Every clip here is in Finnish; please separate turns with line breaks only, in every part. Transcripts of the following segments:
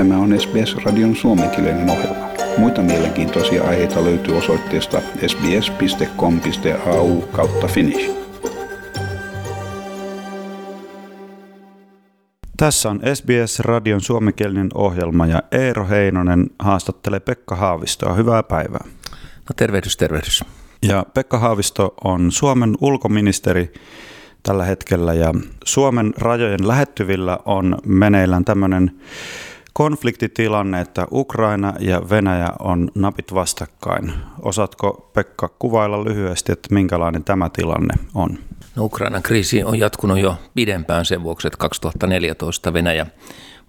Tämä on SBS-radion suomenkielinen ohjelma. Muita mielenkiintoisia aiheita löytyy osoitteesta sbs.com.au kautta finnish.
Tässä on SBS-radion suomenkielinen ohjelma ja Eero Heinonen haastattelee Pekka Haavistoa. Hyvää päivää.
No tervehdys, tervehdys.
Ja Pekka Haavisto on Suomen ulkoministeri tällä hetkellä ja Suomen rajojen lähettyvillä on meneillään tämmöinen konfliktitilanne, että Ukraina ja Venäjä on napit vastakkain. Osaatko Pekka kuvailla lyhyesti, että minkälainen tämä tilanne on?
No, Ukrainan kriisi on jatkunut jo pidempään sen vuoksi, että 2014 Venäjä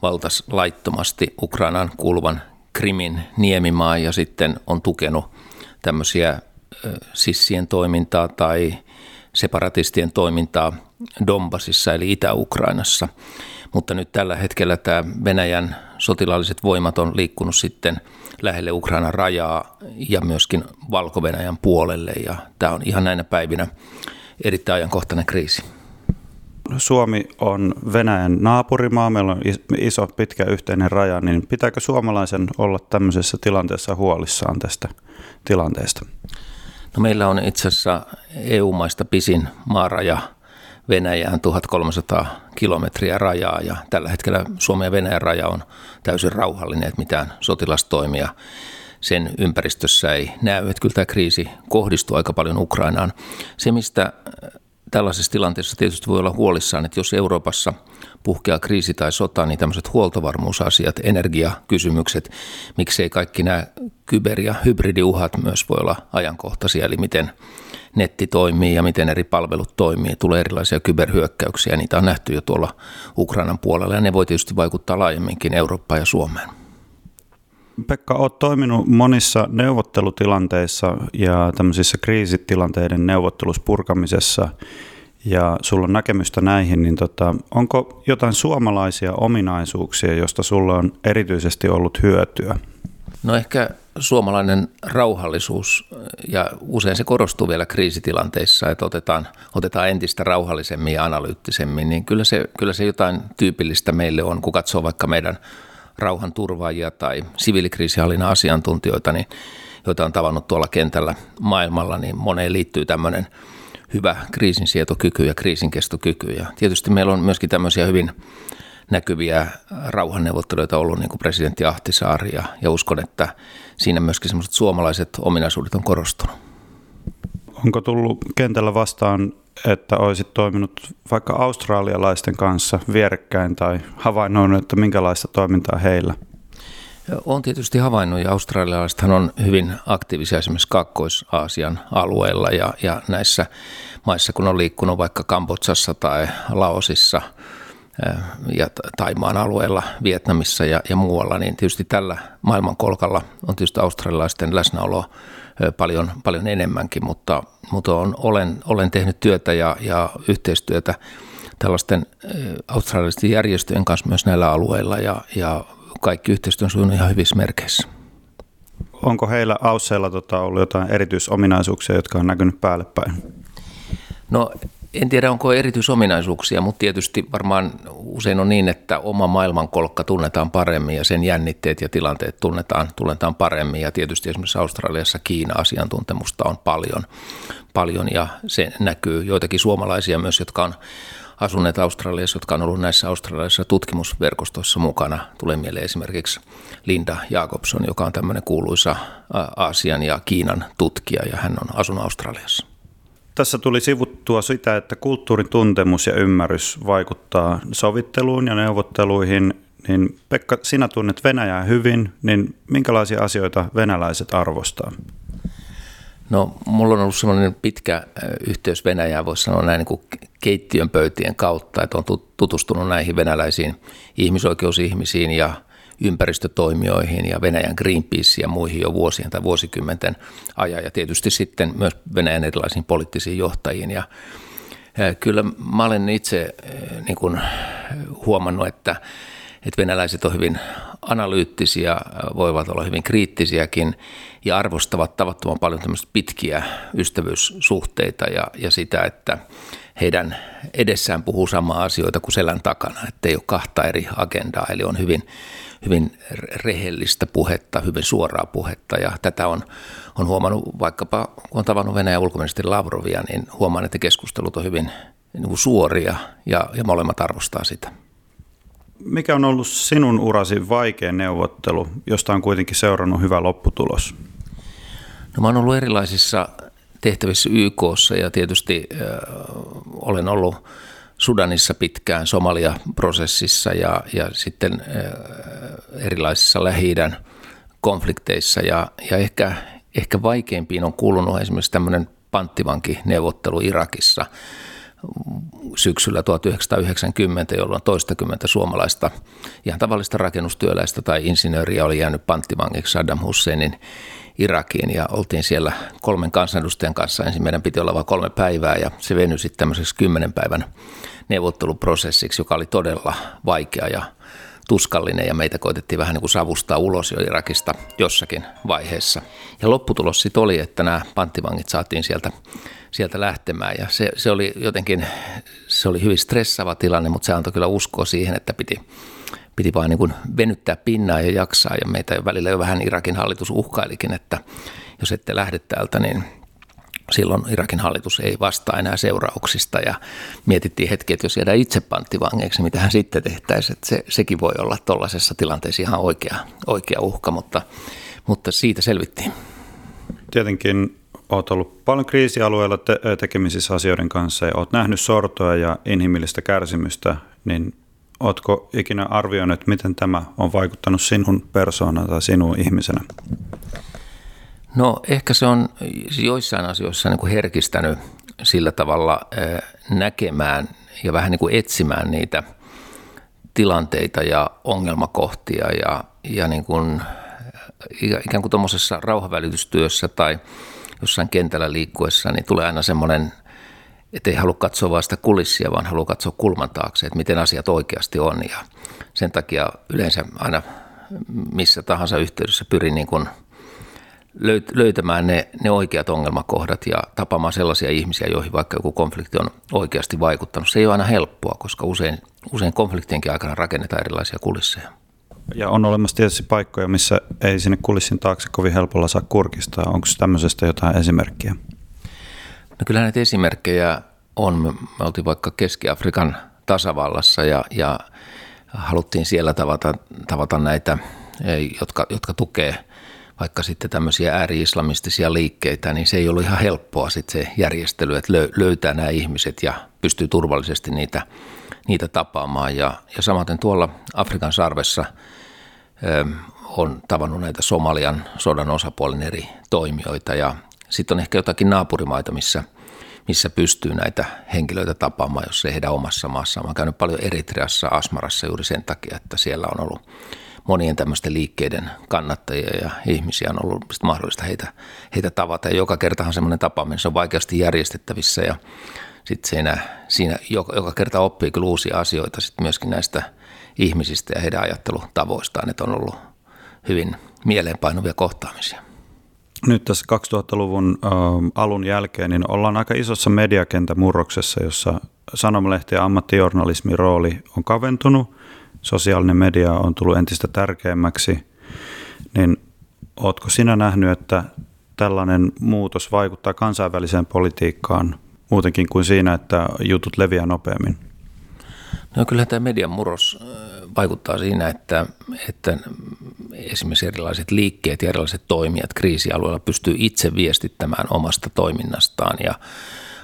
valtas laittomasti Ukrainan kuuluvan Krimin niemimaa ja sitten on tukenut tämmöisiä sissien toimintaa tai separatistien toimintaa Donbasissa eli Itä-Ukrainassa. Mutta nyt tällä hetkellä tämä Venäjän sotilaalliset voimat on liikkunut sitten lähelle Ukrainan rajaa ja myöskin Valko-Venäjän puolelle ja tämä on ihan näinä päivinä erittäin ajankohtainen kriisi.
Suomi on Venäjän naapurimaa, meillä on iso pitkä yhteinen raja, niin pitääkö suomalaisen olla tämmöisessä tilanteessa huolissaan tästä tilanteesta?
No meillä on itse asiassa EU-maista pisin maaraja Venäjään 1300 kilometriä rajaa ja tällä hetkellä Suomen ja Venäjän raja on täysin rauhallinen, että mitään sotilastoimia sen ympäristössä ei näy. Että kyllä tämä kriisi kohdistuu aika paljon Ukrainaan. Se, mistä tällaisessa tilanteessa tietysti voi olla huolissaan, että jos Euroopassa puhkeaa kriisi tai sota, niin tämmöiset huoltovarmuusasiat, energiakysymykset, miksei kaikki nämä kyber- ja hybridiuhat myös voi olla ajankohtaisia, eli miten netti toimii ja miten eri palvelut toimii. Tulee erilaisia kyberhyökkäyksiä, niitä on nähty jo tuolla Ukrainan puolella ja ne voi tietysti vaikuttaa laajemminkin Eurooppaan ja Suomeen.
Pekka, olet toiminut monissa neuvottelutilanteissa ja tämmöisissä kriisitilanteiden neuvotteluspurkamisessa ja sulla on näkemystä näihin, niin tota, onko jotain suomalaisia ominaisuuksia, josta sulla on erityisesti ollut hyötyä?
No ehkä suomalainen rauhallisuus, ja usein se korostuu vielä kriisitilanteissa, että otetaan, otetaan entistä rauhallisemmin ja analyyttisemmin, niin kyllä se, kyllä se jotain tyypillistä meille on, kun katsoo vaikka meidän rauhanturvaajia tai siviilikriisihallinnan asiantuntijoita, niin, joita on tavannut tuolla kentällä maailmalla, niin moneen liittyy tämmöinen hyvä kriisinsietokyky ja kriisinkestokyky. Ja tietysti meillä on myöskin tämmöisiä hyvin näkyviä rauhanneuvotteluita ollut, niin kuin presidentti Ahtisaari, ja, ja uskon, että siinä myöskin semmoiset suomalaiset ominaisuudet on korostunut.
Onko tullut kentällä vastaan, että olisit toiminut vaikka australialaisten kanssa vierekkäin tai havainnoinut, että minkälaista toimintaa heillä?
On tietysti havainnut ja australialaisethan on hyvin aktiivisia esimerkiksi Kaakkois-Aasian alueella ja, ja näissä maissa, kun on liikkunut vaikka Kambodsassa tai Laosissa – ja Taimaan alueella, Vietnamissa ja, ja muualla, niin tietysti tällä maailmankolkalla on tietysti australialaisten läsnäolo paljon, paljon enemmänkin, mutta, mutta on, olen, olen tehnyt työtä ja, ja yhteistyötä tällaisten australialaisten järjestöjen kanssa myös näillä alueilla ja, ja kaikki yhteistyö on sujunut ihan hyvissä merkeissä.
Onko heillä Ausseilla tota, ollut jotain erityisominaisuuksia, jotka on näkynyt päälle päin?
No en tiedä, onko erityisominaisuuksia, mutta tietysti varmaan usein on niin, että oma maailmankolkka tunnetaan paremmin ja sen jännitteet ja tilanteet tunnetaan, tunnetaan paremmin. Ja tietysti esimerkiksi Australiassa Kiina-asiantuntemusta on paljon, paljon ja se näkyy joitakin suomalaisia myös, jotka on asuneet Australiassa, jotka on ollut näissä australialaisissa tutkimusverkostoissa mukana. Tulee mieleen esimerkiksi Linda Jacobson, joka on tämmöinen kuuluisa Aasian ja Kiinan tutkija ja hän on asunut Australiassa.
Tässä tuli sivuttua sitä, että kulttuurin tuntemus ja ymmärrys vaikuttaa sovitteluun ja neuvotteluihin. Niin Pekka, sinä tunnet Venäjää hyvin, niin minkälaisia asioita venäläiset arvostaa?
No, mulla on ollut sellainen pitkä yhteys Venäjään, voisi sanoa näin niin kuin keittiön pöytien kautta, että on tutustunut näihin venäläisiin ihmisoikeusihmisiin ja ympäristötoimijoihin ja Venäjän Greenpeace ja muihin jo vuosien tai vuosikymmenten ajan ja tietysti sitten myös Venäjän erilaisiin poliittisiin johtajiin. Ja kyllä mä olen itse niin kuin huomannut, että, että venäläiset on hyvin analyyttisiä, voivat olla hyvin kriittisiäkin ja arvostavat tavattoman paljon tämmöistä pitkiä ystävyyssuhteita ja, ja sitä, että heidän edessään puhuu samaa asioita kuin selän takana, että ei ole kahta eri agendaa, eli on hyvin hyvin rehellistä puhetta, hyvin suoraa puhetta ja tätä on, on huomannut vaikkapa, kun on tavannut Venäjän ulkoministeri Lavrovia, niin huomaan, että keskustelut on hyvin niin kuin suoria ja, ja molemmat arvostaa sitä.
Mikä on ollut sinun urasi vaikea neuvottelu, josta on kuitenkin seurannut hyvä lopputulos?
No mä oon ollut erilaisissa tehtävissä YKssa ja tietysti äh, olen ollut Sudanissa pitkään, Somalia-prosessissa ja, ja sitten äh, erilaisissa lähi konflikteissa ja, ja ehkä, ehkä vaikeimpiin on kuulunut esimerkiksi tämmöinen panttivankineuvottelu Irakissa – syksyllä 1990, jolloin toistakymmentä suomalaista ihan tavallista rakennustyöläistä tai insinööriä oli jäänyt panttivangiksi Saddam Husseinin Irakiin ja oltiin siellä kolmen kansanedustajan kanssa. Ensin meidän piti olla vain kolme päivää ja se venyi sitten tämmöiseksi kymmenen päivän neuvotteluprosessiksi, joka oli todella vaikea ja tuskallinen ja meitä koitettiin vähän niin kuin savustaa ulos jo Irakista jossakin vaiheessa. Ja lopputulos sitten oli, että nämä panttivangit saatiin sieltä sieltä lähtemään. Ja se, se oli jotenkin, se oli hyvin stressaava tilanne, mutta se antoi kyllä uskoa siihen, että piti, piti vain niin kuin venyttää pinnaa ja jaksaa. Ja meitä välillä jo vähän Irakin hallitus uhkailikin, että jos ette lähde täältä, niin silloin Irakin hallitus ei vastaa enää seurauksista ja mietittiin hetki, että jos jäädään itse panttivangeiksi, niin mitä hän sitten tehtäisiin. Että se, sekin voi olla tuollaisessa tilanteessa ihan oikea, oikea uhka, mutta, mutta siitä selvittiin.
Tietenkin olet ollut paljon kriisialueella te- tekemisissä asioiden kanssa ja olet nähnyt sortoa ja inhimillistä kärsimystä, niin oletko ikinä arvioinut, miten tämä on vaikuttanut sinun persoonaan tai sinun ihmisenä?
No ehkä se on joissain asioissa niin kuin herkistänyt sillä tavalla näkemään ja vähän niin kuin etsimään niitä tilanteita ja ongelmakohtia ja, ja niin kuin, ikään kuin tuommoisessa rauhavälitystyössä tai – jossain kentällä liikkuessa, niin tulee aina semmoinen, että ei halua katsoa vain sitä kulissia, vaan haluaa katsoa kulman taakse, että miten asiat oikeasti on. Ja sen takia yleensä aina missä tahansa yhteydessä pyrin niin kuin löytämään ne, ne oikeat ongelmakohdat ja tapaamaan sellaisia ihmisiä, joihin vaikka joku konflikti on oikeasti vaikuttanut. Se ei ole aina helppoa, koska usein, usein konfliktienkin aikana rakennetaan erilaisia kulisseja.
Ja on olemassa tietysti paikkoja, missä ei sinne kulissin taakse kovin helpolla saa kurkistaa. Onko tämmöisestä jotain esimerkkiä?
No kyllä näitä esimerkkejä on. Me oltiin vaikka Keski-Afrikan tasavallassa ja, ja haluttiin siellä tavata, tavata näitä, jotka, jotka tukee vaikka sitten tämmöisiä ääri-islamistisia liikkeitä, niin se ei ollut ihan helppoa sitten se järjestely, että löytää nämä ihmiset ja pystyy turvallisesti niitä, niitä tapaamaan. Ja, ja samaten tuolla Afrikan sarvessa – on tavannut näitä Somalian sodan osapuolen eri toimijoita ja sitten on ehkä jotakin naapurimaita, missä, missä pystyy näitä henkilöitä tapaamaan, jos ei heidän omassa maassaan. Mä oon käynyt paljon Eritreassa, Asmarassa juuri sen takia, että siellä on ollut monien tämmöisten liikkeiden kannattajia ja ihmisiä on ollut mahdollista heitä, heitä tavata. Ja joka kertahan semmoinen tapaaminen, se on vaikeasti järjestettävissä ja sitten siinä, siinä joka, joka kerta oppii kyllä uusia asioita sitten myöskin näistä – ihmisistä ja heidän ajattelutavoistaan, että on ollut hyvin mieleenpainuvia kohtaamisia.
Nyt tässä 2000-luvun alun jälkeen niin ollaan aika isossa mediakentämurroksessa, jossa sanomalehti ja ammattijournalismin rooli on kaventunut, sosiaalinen media on tullut entistä tärkeämmäksi, niin oletko sinä nähnyt, että tällainen muutos vaikuttaa kansainväliseen politiikkaan muutenkin kuin siinä, että jutut leviää nopeammin?
No kyllä tämä median murros vaikuttaa siinä, että, että esimerkiksi erilaiset liikkeet ja erilaiset toimijat kriisialueella pystyy itse viestittämään omasta toiminnastaan ja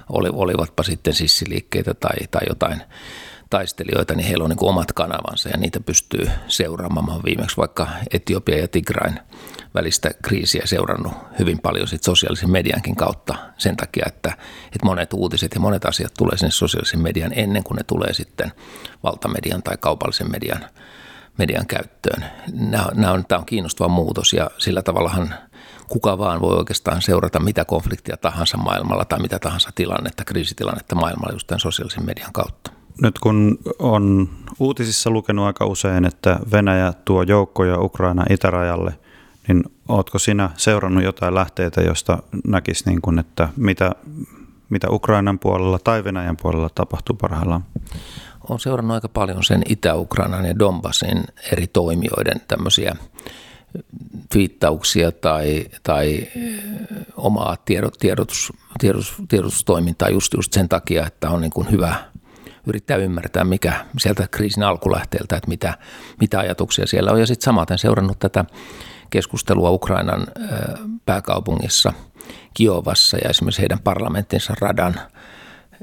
oli, olivatpa sitten sissiliikkeitä tai, tai jotain taistelijoita, niin heillä on niin omat kanavansa ja niitä pystyy seuraamaan. Viimeksi vaikka Etiopia ja Tigrain välistä kriisiä seurannut hyvin paljon sit sosiaalisen mediankin kautta sen takia, että, että monet uutiset ja monet asiat tulee sinne sosiaalisen median ennen kuin ne tulee sitten valtamedian tai kaupallisen median, median käyttöön. Nämä on, tämä on kiinnostava muutos ja sillä tavallahan kuka vaan voi oikeastaan seurata mitä konfliktia tahansa maailmalla tai mitä tahansa tilannetta, kriisitilannetta maailmalla just tämän sosiaalisen median kautta.
Nyt kun on uutisissa lukenut aika usein, että Venäjä tuo joukkoja Ukraina itärajalle – niin ootko sinä seurannut jotain lähteitä, josta näkisi, niin kuin, että mitä, mitä Ukrainan puolella tai Venäjän puolella tapahtuu parhaillaan?
olen seurannut aika paljon sen Itä-Ukrainan ja Donbassin eri toimijoiden tämmöisiä twiittauksia tai, tai omaa tiedot, tiedotus, tiedotus, tiedotustoimintaa just, just sen takia, että on niin kuin hyvä yrittää ymmärtää, mikä sieltä kriisin alkulähteeltä, että mitä, mitä ajatuksia siellä on. Ja sitten samaten seurannut tätä keskustelua Ukrainan pääkaupungissa Kiovassa ja esimerkiksi heidän parlamenttinsa radan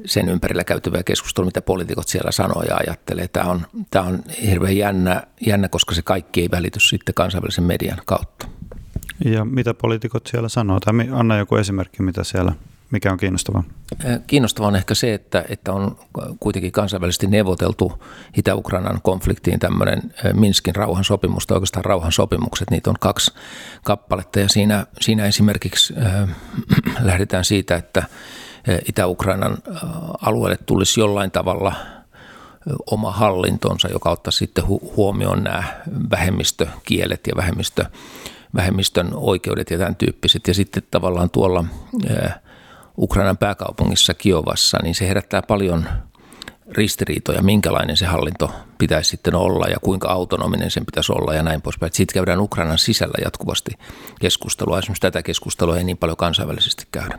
sen ympärillä käytävää keskustelua, mitä poliitikot siellä sanoo ja ajattelee. Tämä on, tämä on hirveän jännä, jännä, koska se kaikki ei välity sitten kansainvälisen median kautta.
Ja mitä poliitikot siellä sanoo? Tai anna joku esimerkki, mitä siellä mikä on kiinnostavaa?
Kiinnostavaa on ehkä se, että, että on kuitenkin kansainvälisesti neuvoteltu Itä-Ukrainan konfliktiin tämmöinen Minskin rauhansopimus, tai oikeastaan rauhansopimukset, niitä on kaksi kappaletta, ja siinä, siinä esimerkiksi äh, lähdetään siitä, että Itä-Ukrainan alueelle tulisi jollain tavalla oma hallintonsa, joka ottaa sitten huomioon nämä vähemmistökielet ja vähemmistö, vähemmistön oikeudet ja tämän tyyppiset. Ja sitten tavallaan tuolla Ukrainan pääkaupungissa Kiovassa, niin se herättää paljon ristiriitoja, minkälainen se hallinto pitäisi sitten olla ja kuinka autonominen sen pitäisi olla ja näin poispäin. Siitä käydään Ukrainan sisällä jatkuvasti keskustelua. Esimerkiksi tätä keskustelua ei niin paljon kansainvälisesti käydä.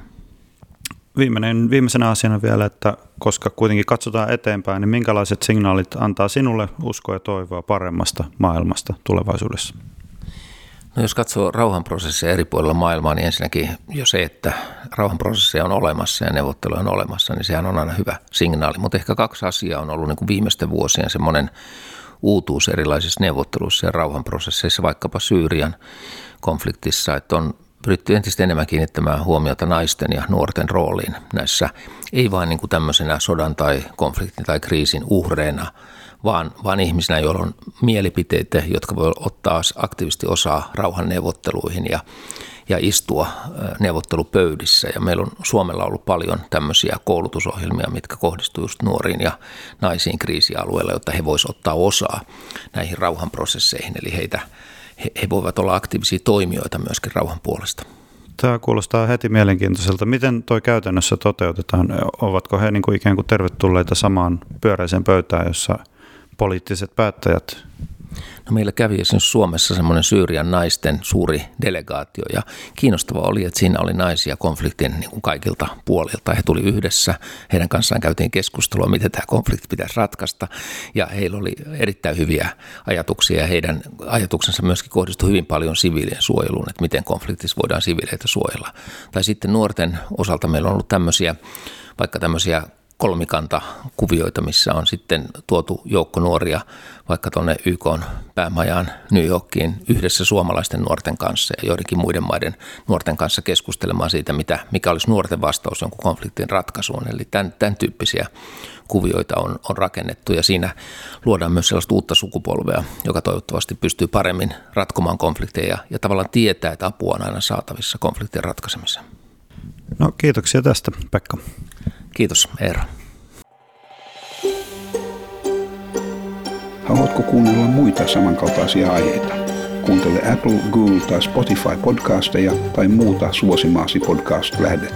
Viimeinen, viimeisenä asiana vielä, että koska kuitenkin katsotaan eteenpäin, niin minkälaiset signaalit antaa sinulle uskoa ja toivoa paremmasta maailmasta tulevaisuudessa?
No jos katsoo rauhanprosesseja eri puolilla maailmaa, niin ensinnäkin jo se, että rauhanprosesseja on olemassa ja neuvotteluja on olemassa, niin sehän on aina hyvä signaali. Mutta ehkä kaksi asiaa on ollut niin kuin viimeisten vuosien semmoinen uutuus erilaisissa neuvotteluissa ja rauhanprosesseissa, vaikkapa Syyrian konfliktissa, että on pyritty entistä enemmän kiinnittämään huomiota naisten ja nuorten rooliin näissä, ei vain niin kuin tämmöisenä sodan tai konfliktin tai kriisin uhreina, vaan, vaan ihmisinä, joilla on mielipiteitä, jotka voi ottaa aktiivisesti osaa rauhan neuvotteluihin ja, ja istua neuvottelupöydissä. Ja meillä on Suomella ollut paljon tämmöisiä koulutusohjelmia, mitkä kohdistuu just nuoriin ja naisiin kriisialueilla, jotta he voisivat ottaa osaa näihin rauhanprosesseihin. Eli heitä, he, he voivat olla aktiivisia toimijoita myöskin rauhan puolesta.
Tämä kuulostaa heti mielenkiintoiselta. Miten tuo käytännössä toteutetaan? Ovatko he niin kuin ikään kuin tervetulleita samaan pyöräiseen pöytään, jossa – poliittiset päättäjät?
No meillä kävi esimerkiksi Suomessa semmoinen Syyrian naisten suuri delegaatio ja kiinnostava oli, että siinä oli naisia konfliktin niin kuin kaikilta puolilta. He tuli yhdessä, heidän kanssaan käytiin keskustelua, miten tämä konflikti pitäisi ratkaista ja heillä oli erittäin hyviä ajatuksia ja heidän ajatuksensa myöskin kohdistui hyvin paljon siviilien suojeluun, että miten konfliktissa voidaan siviileitä suojella. Tai sitten nuorten osalta meillä on ollut tämmöisiä vaikka tämmöisiä kolmikanta kuvioita, missä on sitten tuotu joukko nuoria vaikka tuonne YK päämajaan New Yorkiin yhdessä suomalaisten nuorten kanssa ja joidenkin muiden maiden nuorten kanssa keskustelemaan siitä, mitä, mikä olisi nuorten vastaus jonkun konfliktin ratkaisuun. Eli tämän, tämän tyyppisiä kuvioita on, on rakennettu ja siinä luodaan myös sellaista uutta sukupolvea, joka toivottavasti pystyy paremmin ratkomaan konflikteja ja tavallaan tietää, että apua on aina saatavissa konfliktien ratkaisemiseen.
No kiitoksia tästä, Pekka.
Kiitos Eero.
Haluatko kuunnella muita samankaltaisia aiheita? Kuuntele Apple, Google tai Spotify podcasteja tai muuta suosimaasi podcast-lähdettä.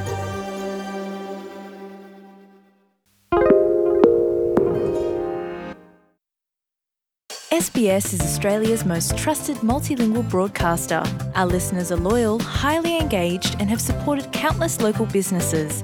SBS is Australia's most trusted multilingual broadcaster. Our listeners are loyal, highly engaged, and have supported countless local businesses.